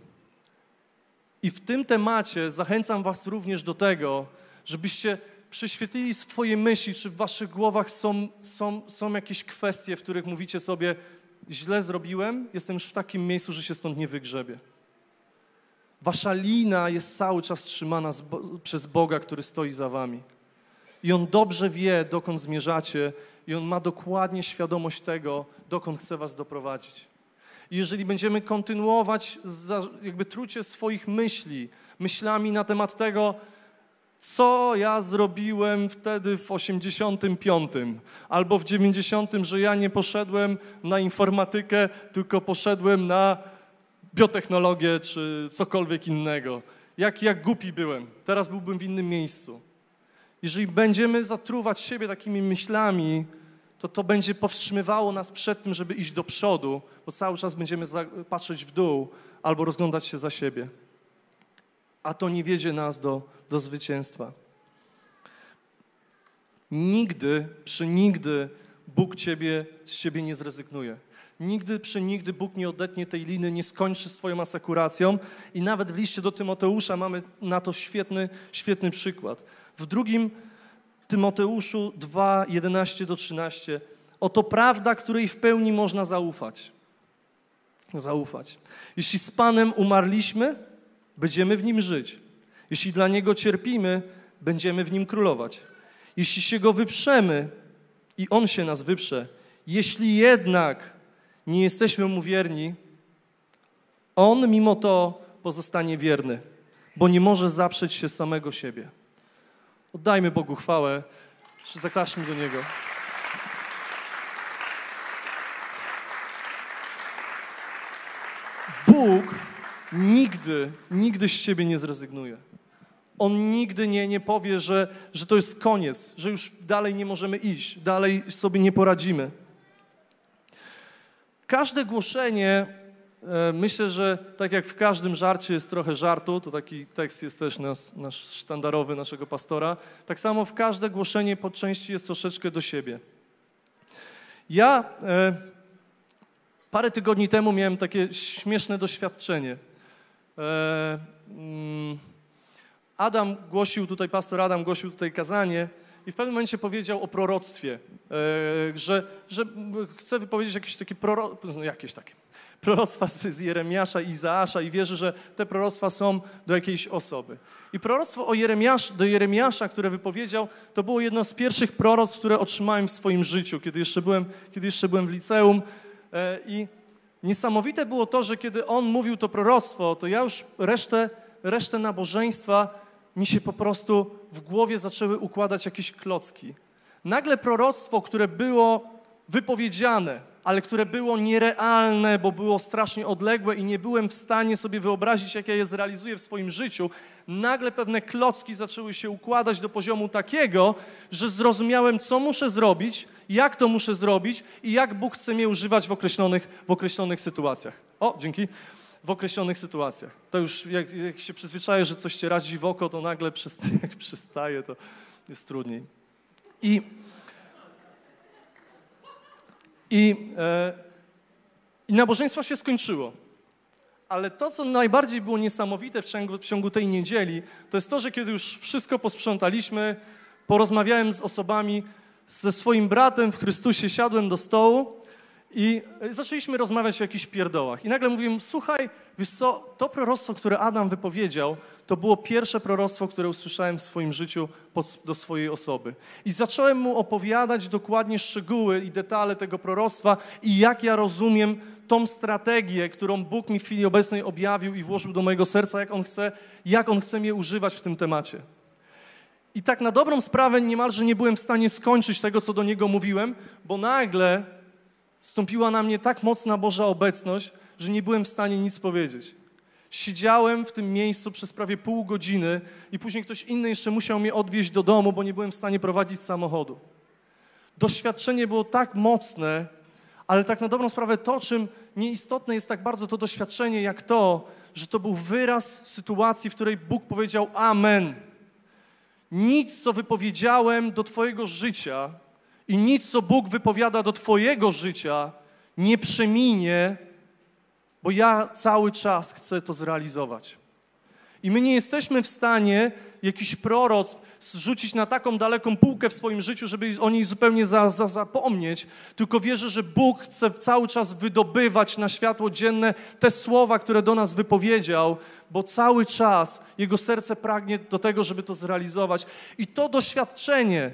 I w tym temacie zachęcam Was również do tego, żebyście prześwietlili swoje myśli, czy w Waszych głowach są, są, są jakieś kwestie, w których mówicie sobie, źle zrobiłem, jestem już w takim miejscu, że się stąd nie wygrzebie. Wasza lina jest cały czas trzymana przez Boga, który stoi za Wami. I On dobrze wie, dokąd zmierzacie, i On ma dokładnie świadomość tego, dokąd chce Was doprowadzić. I jeżeli będziemy kontynuować jakby trucie swoich myśli, myślami na temat tego, co ja zrobiłem wtedy w 85 albo w 90, że ja nie poszedłem na informatykę, tylko poszedłem na biotechnologię czy cokolwiek innego. Jak, jak głupi byłem, teraz byłbym w innym miejscu. Jeżeli będziemy zatruwać siebie takimi myślami, to to będzie powstrzymywało nas przed tym, żeby iść do przodu, bo cały czas będziemy patrzeć w dół albo rozglądać się za siebie. A to nie wiedzie nas do, do zwycięstwa. Nigdy, przy nigdy Bóg ciebie, z ciebie nie zrezygnuje. Nigdy, przy nigdy Bóg nie odetnie tej liny, nie skończy swoją asekuracją i nawet w liście do Tymoteusza mamy na to świetny, świetny przykład. W drugim Tymoteuszu 2, 11 do 13. Oto prawda, której w pełni można zaufać. Zaufać. Jeśli z Panem umarliśmy, będziemy w Nim żyć. Jeśli dla Niego cierpimy, będziemy w Nim królować. Jeśli się Go wyprzemy i On się nas wyprze, jeśli jednak nie jesteśmy Mu wierni, On mimo to pozostanie wierny, bo nie może zaprzeć się samego siebie. Oddajmy Bogu chwałę, zaklaszmy do Niego. Bóg nigdy, nigdy z Ciebie nie zrezygnuje. On nigdy nie, nie powie, że, że to jest koniec, że już dalej nie możemy iść, dalej sobie nie poradzimy. Każde głoszenie E, myślę, że tak jak w każdym żarcie jest trochę żartu, to taki tekst jest też nas, nasz sztandarowy naszego pastora, tak samo w każde głoszenie po części jest troszeczkę do siebie. Ja e, parę tygodni temu miałem takie śmieszne doświadczenie. E, mm, Adam głosił tutaj, pastor Adam głosił tutaj kazanie i w pewnym momencie powiedział o proroctwie, e, że, że chce wypowiedzieć jakieś takie no jakieś takie, proroctwa z Jeremiasza i Izaasza i wierzy, że te proroctwa są do jakiejś osoby. I proroctwo o Jeremiasz, do Jeremiasza, które wypowiedział, to było jedno z pierwszych proroctw, które otrzymałem w swoim życiu, kiedy jeszcze byłem, kiedy jeszcze byłem w liceum. E, I niesamowite było to, że kiedy on mówił to proroctwo, to ja już resztę, resztę nabożeństwa mi się po prostu w głowie zaczęły układać jakieś klocki. Nagle proroctwo, które było wypowiedziane, ale które było nierealne, bo było strasznie odległe i nie byłem w stanie sobie wyobrazić, jak ja je zrealizuję w swoim życiu, nagle pewne klocki zaczęły się układać do poziomu takiego, że zrozumiałem, co muszę zrobić, jak to muszę zrobić i jak Bóg chce mnie używać w określonych, w określonych sytuacjach. O, dzięki. W określonych sytuacjach. To już jak, jak się przyzwyczaję, że coś cię razi w oko, to nagle przystaje, jak przystaje, to jest trudniej. I i, e, I nabożeństwo się skończyło. Ale to, co najbardziej było niesamowite w ciągu, w ciągu tej niedzieli, to jest to, że kiedy już wszystko posprzątaliśmy, porozmawiałem z osobami, ze swoim bratem w Chrystusie siadłem do stołu i zaczęliśmy rozmawiać o jakichś pierdołach. I nagle mówiłem, słuchaj, wiesz co, to proroctwo, które Adam wypowiedział, to było pierwsze proroctwo, które usłyszałem w swoim życiu do swojej osoby. I zacząłem mu opowiadać dokładnie szczegóły i detale tego proroctwa i jak ja rozumiem tą strategię, którą Bóg mi w chwili obecnej objawił i włożył do mojego serca, jak On chce, jak On chce mnie używać w tym temacie. I tak na dobrą sprawę niemalże nie byłem w stanie skończyć tego, co do Niego mówiłem, bo nagle stąpiła na mnie tak mocna Boża obecność, że nie byłem w stanie nic powiedzieć. Siedziałem w tym miejscu przez prawie pół godziny i później ktoś inny jeszcze musiał mnie odwieźć do domu, bo nie byłem w stanie prowadzić samochodu. Doświadczenie było tak mocne, Ale tak na dobrą sprawę to, czym nieistotne jest tak bardzo to doświadczenie, jak to, że to był wyraz sytuacji, w której Bóg powiedział Amen. Nic, co wypowiedziałem do Twojego życia i nic, co Bóg wypowiada do Twojego życia, nie przeminie, bo ja cały czas chcę to zrealizować. I my nie jesteśmy w stanie jakiś proroc zrzucić na taką daleką półkę w swoim życiu, żeby o niej zupełnie za, za, zapomnieć, tylko wierzę, że Bóg chce cały czas wydobywać na światło dzienne te słowa, które do nas wypowiedział, bo cały czas Jego serce pragnie do tego, żeby to zrealizować. I to doświadczenie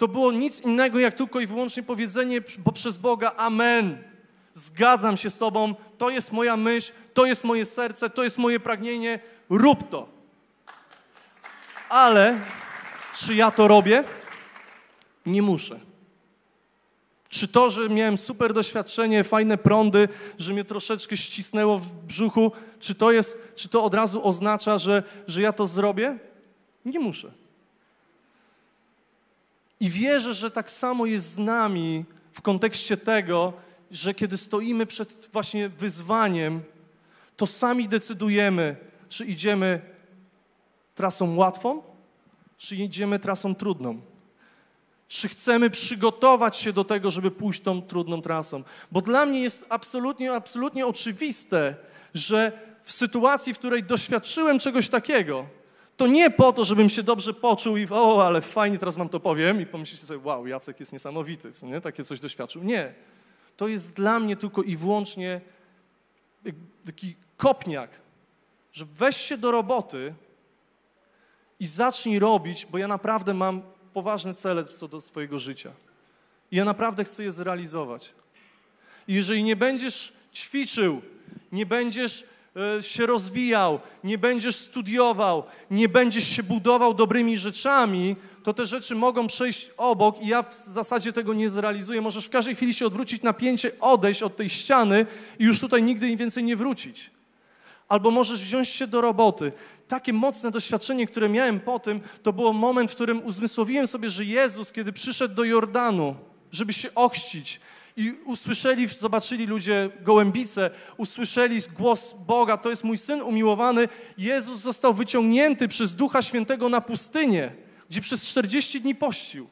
to było nic innego, jak tylko i wyłącznie powiedzenie poprzez Boga Amen. Zgadzam się z Tobą, to jest moja myśl, to jest moje serce, to jest moje pragnienie, rób to. Ale czy ja to robię? Nie muszę. Czy to, że miałem super doświadczenie, fajne prądy, że mnie troszeczkę ścisnęło w brzuchu, czy to, jest, czy to od razu oznacza, że, że ja to zrobię? Nie muszę. I wierzę, że tak samo jest z nami w kontekście tego, że kiedy stoimy przed właśnie wyzwaniem, to sami decydujemy, czy idziemy trasą łatwą, czy idziemy trasą trudną. Czy chcemy przygotować się do tego, żeby pójść tą trudną trasą? Bo dla mnie jest absolutnie, absolutnie oczywiste, że w sytuacji, w której doświadczyłem czegoś takiego, to nie po to, żebym się dobrze poczuł i o, ale fajnie, teraz wam to powiem i pomyślicie sobie, wow, Jacek jest niesamowity, co nie? Takie coś doświadczył. Nie. To jest dla mnie tylko i wyłącznie taki kopniak, że weź się do roboty i zacznij robić, bo ja naprawdę mam poważne cele co do swojego życia. I ja naprawdę chcę je zrealizować. I jeżeli nie będziesz ćwiczył, nie będziesz się rozwijał, nie będziesz studiował, nie będziesz się budował dobrymi rzeczami, to te rzeczy mogą przejść obok i ja w zasadzie tego nie zrealizuję. Możesz w każdej chwili się odwrócić napięcie, odejść od tej ściany i już tutaj nigdy więcej nie wrócić. Albo możesz wziąć się do roboty. Takie mocne doświadczenie, które miałem po tym, to był moment, w którym uzmysłowiłem sobie, że Jezus, kiedy przyszedł do Jordanu, żeby się ochrzcić, i usłyszeli, zobaczyli ludzie gołębice, usłyszeli głos Boga, to jest mój syn umiłowany. Jezus został wyciągnięty przez Ducha Świętego na pustynię, gdzie przez 40 dni pościł.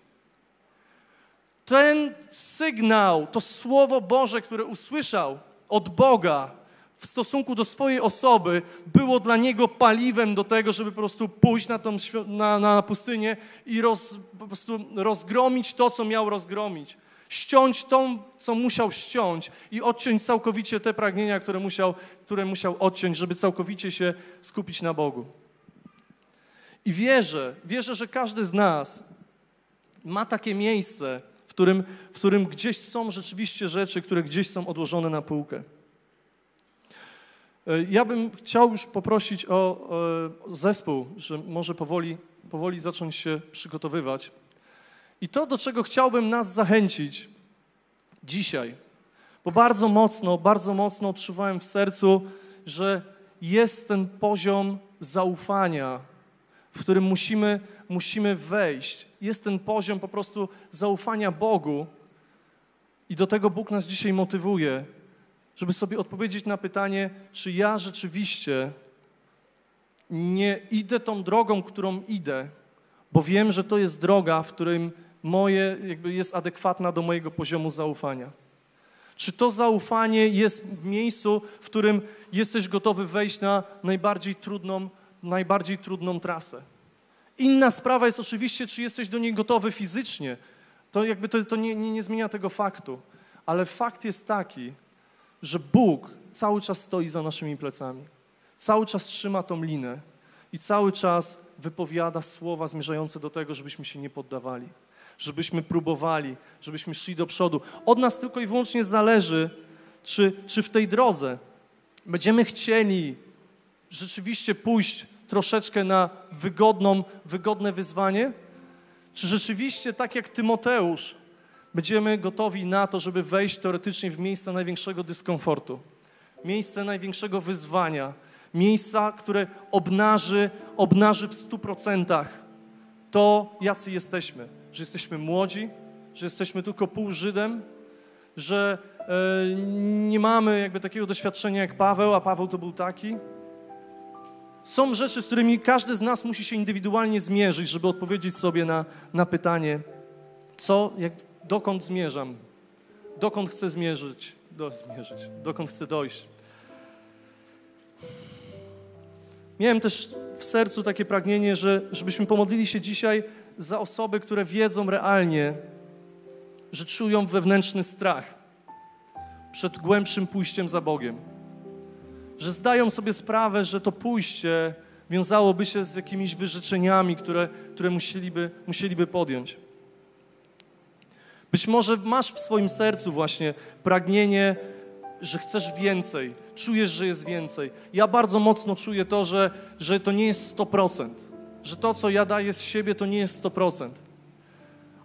Ten sygnał, to słowo Boże, które usłyszał od Boga, w stosunku do swojej osoby było dla niego paliwem do tego, żeby po prostu pójść na, tą, na, na pustynię i roz, po prostu rozgromić to, co miał rozgromić. Ściąć to, co musiał ściąć i odciąć całkowicie te pragnienia, które musiał, które musiał odciąć, żeby całkowicie się skupić na Bogu. I wierzę, wierzę, że każdy z nas ma takie miejsce, w którym, w którym gdzieś są rzeczywiście rzeczy, które gdzieś są odłożone na półkę. E, ja bym chciał już poprosić o zespół, że może powoli, powoli zacząć się przygotowywać. I to, do czego chciałbym nas zachęcić dzisiaj, bo bardzo mocno, bardzo mocno odczuwałem w sercu, że jest ten poziom zaufania, w którym musimy, musimy wejść. Jest ten poziom po prostu zaufania Bogu i do tego Bóg nas dzisiaj motywuje żeby sobie odpowiedzieć na pytanie, czy ja rzeczywiście nie idę tą drogą, którą idę, bo wiem, że to jest droga, w którym moje jakby jest adekwatna do mojego poziomu zaufania. Czy to zaufanie jest w miejscu, w którym jesteś gotowy wejść na najbardziej trudną, najbardziej trudną trasę? Inna sprawa jest oczywiście, czy jesteś do niej gotowy fizycznie. To jakby to, to nie, nie, nie zmienia tego faktu. Ale fakt jest taki, że Bóg cały czas stoi za naszymi plecami. Cały czas trzyma tą linę i cały czas wypowiada słowa zmierzające do tego, żebyśmy się nie poddawali, żebyśmy próbowali, żebyśmy szli do przodu. Od nas tylko i wyłącznie zależy, czy, czy w tej drodze będziemy chcieli rzeczywiście pójść troszeczkę na wygodną, wygodne wyzwanie, czy rzeczywiście, tak jak Tymoteusz, będziemy gotowi na to, żeby wejść teoretycznie w miejsce największego dyskomfortu, miejsce największego wyzwania, miejsca, które obnaży, obnaży w stu procentach to, jacy jesteśmy. Że jesteśmy młodzi, że jesteśmy tylko pół Żydem, że e, nie mamy jakby takiego doświadczenia jak Paweł, a Paweł to był taki. Są rzeczy, z którymi każdy z nas musi się indywidualnie zmierzyć, żeby odpowiedzieć sobie na, na pytanie, co, jak, dokąd zmierzam, dokąd chcę zmierzyć, do, zmierzyć, dokąd chcę dojść. Miałem też w sercu takie pragnienie, że, żebyśmy pomodlili się dzisiaj za osoby, które wiedzą realnie, że czują wewnętrzny strach przed głębszym pójściem za Bogiem. Że zdają sobie sprawę, że to pójście wiązałoby się z jakimiś wyrzeczeniami, które, które musieliby, musieliby podjąć. Być może masz w swoim sercu właśnie pragnienie, że chcesz więcej, czujesz, że jest więcej. Ja bardzo mocno czuję to, że, że to nie jest 100%, że to, co ja daję z siebie, to nie jest 100%.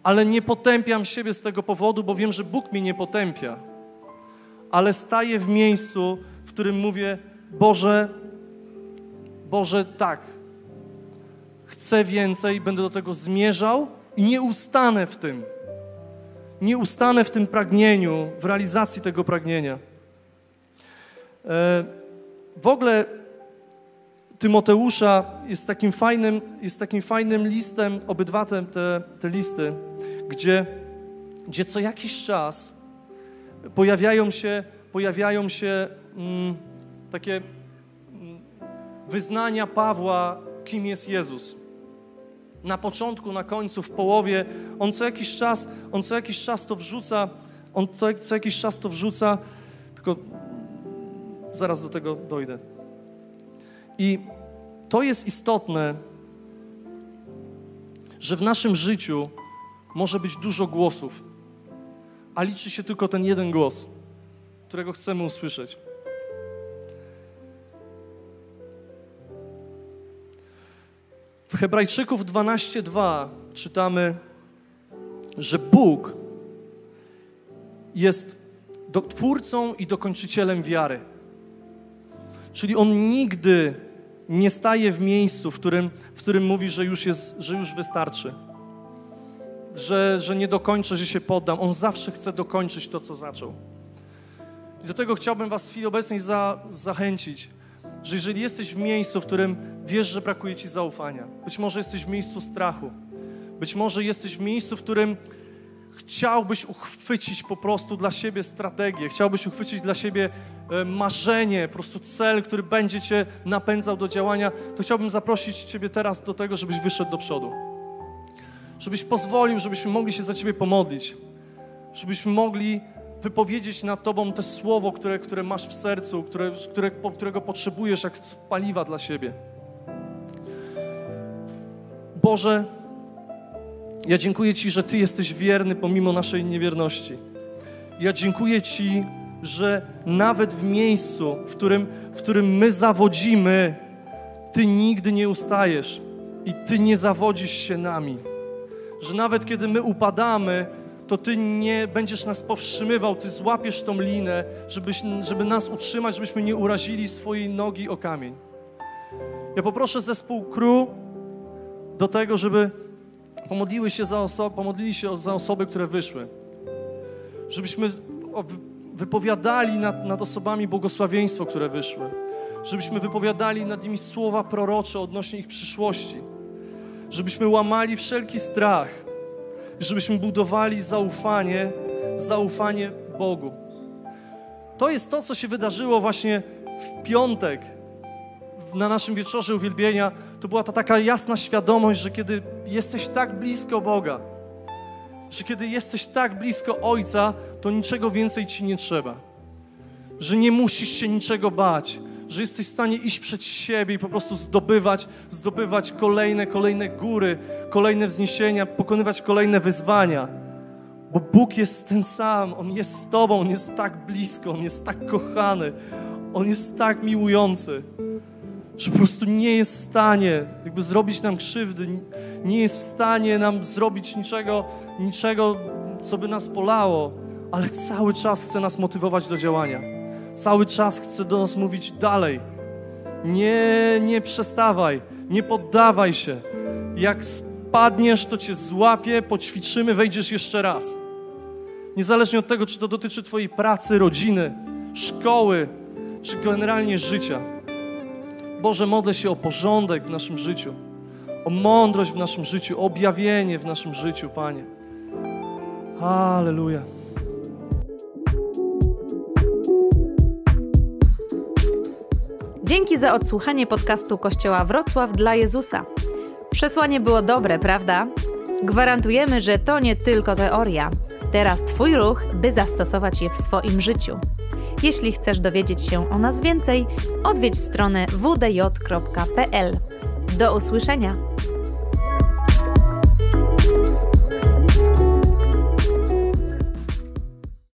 Ale nie potępiam siebie z tego powodu, bo wiem, że Bóg mnie nie potępia. Ale staję w miejscu, w którym mówię: Boże, Boże, tak, chcę więcej, będę do tego zmierzał i nie ustanę w tym. Nie ustanę w tym pragnieniu, w realizacji tego pragnienia. E, w ogóle Tymoteusza jest takim fajnym, jest takim fajnym listem, obydwa te, te, listy, gdzie, gdzie co jakiś czas pojawiają się, pojawiają się mm, takie mm, wyznania Pawła, kim jest Jezus. Na początku, na końcu, w połowie, on co jakiś czas, on co jakiś czas to wrzuca, on co, co jakiś czas to wrzuca, tylko Zaraz do tego dojdę. I to jest istotne, że w naszym życiu może być dużo głosów, a liczy się tylko ten jeden głos, którego chcemy usłyszeć. W Hebrajczyków 12:2 czytamy, że Bóg jest twórcą i dokończycielem wiary. Czyli on nigdy nie staje w miejscu, w którym, w którym mówi, że już, jest, że już wystarczy. Że, że nie dokończę, że się poddam. On zawsze chce dokończyć to, co zaczął. I do tego chciałbym Was w chwili obecnej za, zachęcić, że jeżeli jesteś w miejscu, w którym wiesz, że brakuje Ci zaufania, być może jesteś w miejscu strachu, być może jesteś w miejscu, w którym chciałbyś uchwycić po prostu dla siebie strategię, chciałbyś uchwycić dla siebie e, marzenie, po prostu cel, który będzie Cię napędzał do działania, to chciałbym zaprosić Ciebie teraz do tego, żebyś wyszedł do przodu. Żebyś pozwolił, żebyśmy mogli się za Ciebie pomodlić. Żebyśmy mogli wypowiedzieć nad Tobą te słowo, które, które masz w sercu, które, które, którego potrzebujesz jak paliwa dla siebie. Boże, ja dziękuję Ci, że Ty jesteś wierny pomimo naszej niewierności. Ja dziękuję Ci, że nawet w miejscu, w którym, w którym my zawodzimy, Ty nigdy nie ustajesz i Ty nie zawodzisz się nami. Że nawet kiedy my upadamy, to Ty nie będziesz nas powstrzymywał, Ty złapiesz tą linę, żebyś, żeby nas utrzymać, żebyśmy nie urazili swojej nogi o kamień. Ja poproszę zespół crew do tego, żeby pomodliły się za osoby, pomodlili się za osoby, które wyszły. Żebyśmy wypowiadali nad, nad osobami błogosławieństwo, które wyszły. Żebyśmy wypowiadali nad nimi słowa prorocze odnośnie ich przyszłości. Żebyśmy łamali wszelki strach. Żebyśmy budowali zaufanie, zaufanie Bogu. To jest to, co się wydarzyło właśnie w piątek na naszym wieczorze uwielbienia, to była ta taka jasna świadomość, że kiedy jesteś tak blisko Boga, że kiedy jesteś tak blisko Ojca, to niczego więcej ci nie trzeba. Że nie musisz się niczego bać, że jesteś w stanie iść przed siebie i po prostu zdobywać, zdobywać kolejne, kolejne góry, kolejne wzniesienia, pokonywać kolejne wyzwania. Bo Bóg jest ten sam, On jest z Tobą, On jest tak blisko, On jest tak kochany, On jest tak miłujący że po prostu nie jest w stanie jakby zrobić nam krzywdy, nie jest w stanie nam zrobić niczego, niczego, co by nas polało, ale cały czas chce nas motywować do działania. Cały czas chce do nas mówić dalej. Nie, nie przestawaj, nie poddawaj się. Jak spadniesz, to cię złapie, poćwiczymy, wejdziesz jeszcze raz. Niezależnie od tego, czy to dotyczy Twojej pracy, rodziny, szkoły, czy generalnie życia. Boże, modlę się o porządek w naszym życiu, o mądrość w naszym życiu, o objawienie w naszym życiu, Panie. Halleluja. Dzięki za odsłuchanie podcastu Kościoła Wrocław dla Jezusa. Przesłanie było dobre, prawda? Gwarantujemy, że to nie tylko teoria. Teraz Twój ruch, by zastosować je w swoim życiu. Jeśli chcesz dowiedzieć się o nas więcej, odwiedź stronę wdj.pl. Do usłyszenia!